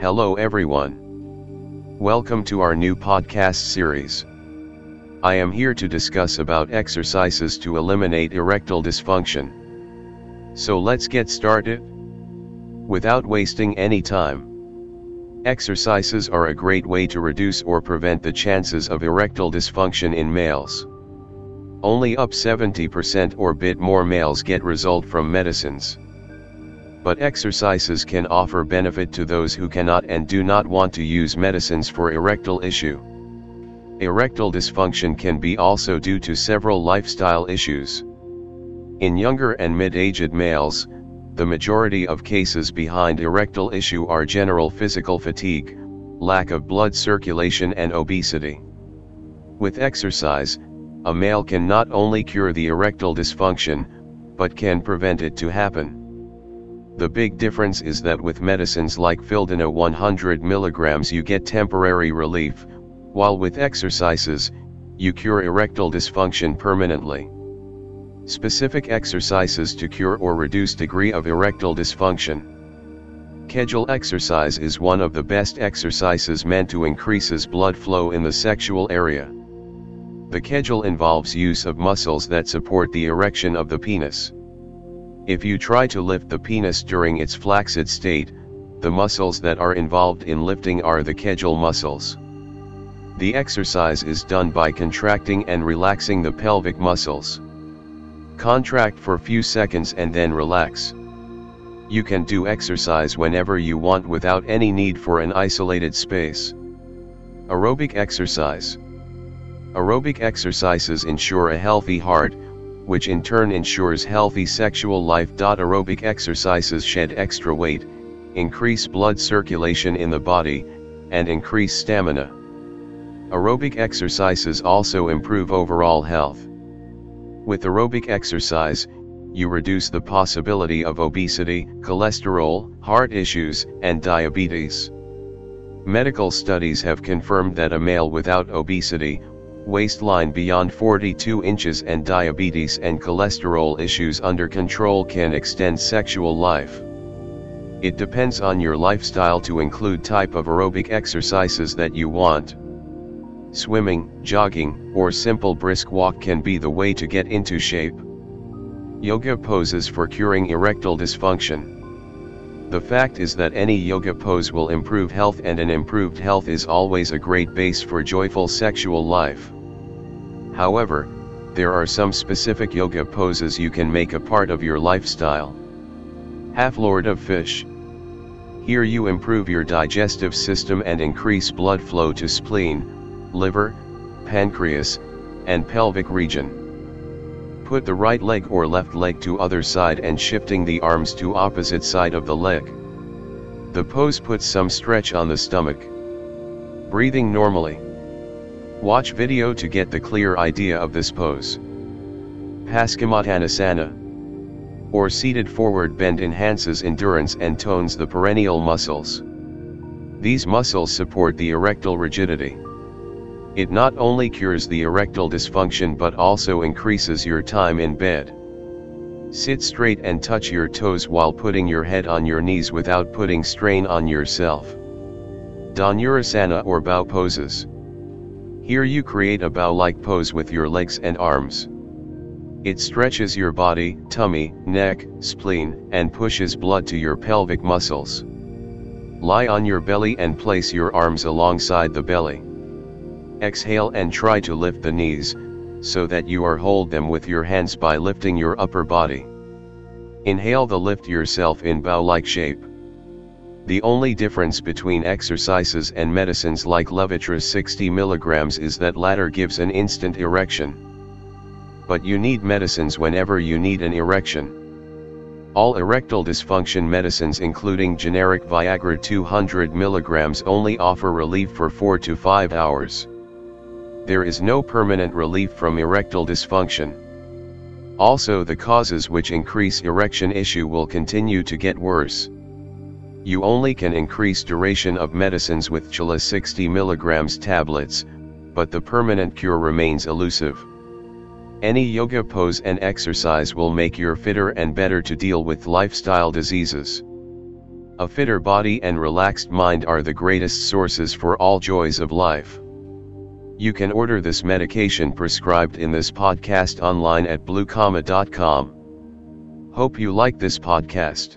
Hello everyone. Welcome to our new podcast series. I am here to discuss about exercises to eliminate erectile dysfunction. So let's get started. Without wasting any time. Exercises are a great way to reduce or prevent the chances of erectile dysfunction in males. Only up 70% or bit more males get result from medicines. But exercises can offer benefit to those who cannot and do not want to use medicines for erectile issue. Erectile dysfunction can be also due to several lifestyle issues. In younger and mid-aged males, the majority of cases behind erectile issue are general physical fatigue, lack of blood circulation and obesity. With exercise, a male can not only cure the erectile dysfunction, but can prevent it to happen. The big difference is that with medicines like Fildena 100 mg you get temporary relief, while with exercises, you cure erectile dysfunction permanently. Specific exercises to cure or reduce degree of erectile dysfunction. Kegel exercise is one of the best exercises meant to increases blood flow in the sexual area. The Kegel involves use of muscles that support the erection of the penis. If you try to lift the penis during its flaccid state, the muscles that are involved in lifting are the Kegel muscles. The exercise is done by contracting and relaxing the pelvic muscles. Contract for a few seconds and then relax. You can do exercise whenever you want without any need for an isolated space. Aerobic exercise. Aerobic exercises ensure a healthy heart, which in turn ensures healthy sexual life. Aerobic exercises shed extra weight, increase blood circulation in the body, and increase stamina. Aerobic exercises also improve overall health. With aerobic exercise, you reduce the possibility of obesity, cholesterol, heart issues, and diabetes. Medical studies have confirmed that a male without obesity, waistline beyond 42 inches and diabetes and cholesterol issues under control can extend sexual life. It depends on your lifestyle to include type of aerobic exercises that you want. Swimming, jogging, or simple brisk walk can be the way to get into shape. Yoga poses for curing erectile dysfunction. The fact is that any yoga pose will improve health and an improved health is always a great base for joyful sexual life. However, there are some specific yoga poses you can make a part of your lifestyle. Half Lord of Fish. Here you improve your digestive system and increase blood flow to spleen, liver, pancreas, and pelvic region. Put the right leg or left leg to other side and shifting the arms to opposite side of the leg. The pose puts some stretch on the stomach. Breathing normally. Watch video to get the clear idea of this pose. Paschimottanasana. Or seated forward bend enhances endurance and tones the perineal muscles. These muscles support the erectile rigidity. It not only cures the erectile dysfunction but also increases your time in bed. Sit straight and touch your toes while putting your head on your knees without putting strain on yourself. Dhanurasana or bow poses. Here you create a bow-like pose with your legs and arms. It stretches your body, tummy, neck, spleen, and pushes blood to your pelvic muscles. Lie on your belly and place your arms alongside the belly. Exhale and try to lift the knees, so that you are hold them with your hands by lifting your upper body. Inhale the lift yourself in bow-like shape. The only difference between exercises and medicines like Levitra 60 mg is that latter gives an instant erection. But you need medicines whenever you need an erection. All erectile dysfunction medicines including generic Viagra 200 mg only offer relief for 4 to 5 hours there is no permanent relief from erectile dysfunction. Also the causes which increase erection issue will continue to get worse. You only can increase duration of medicines with Chila 60 mg tablets, but the permanent cure remains elusive. Any yoga pose and exercise will make you fitter and better to deal with lifestyle diseases. A fitter body and relaxed mind are the greatest sources for all joys of life. You can order this medication prescribed in this podcast online at bluecomma.com. Hope you like this podcast.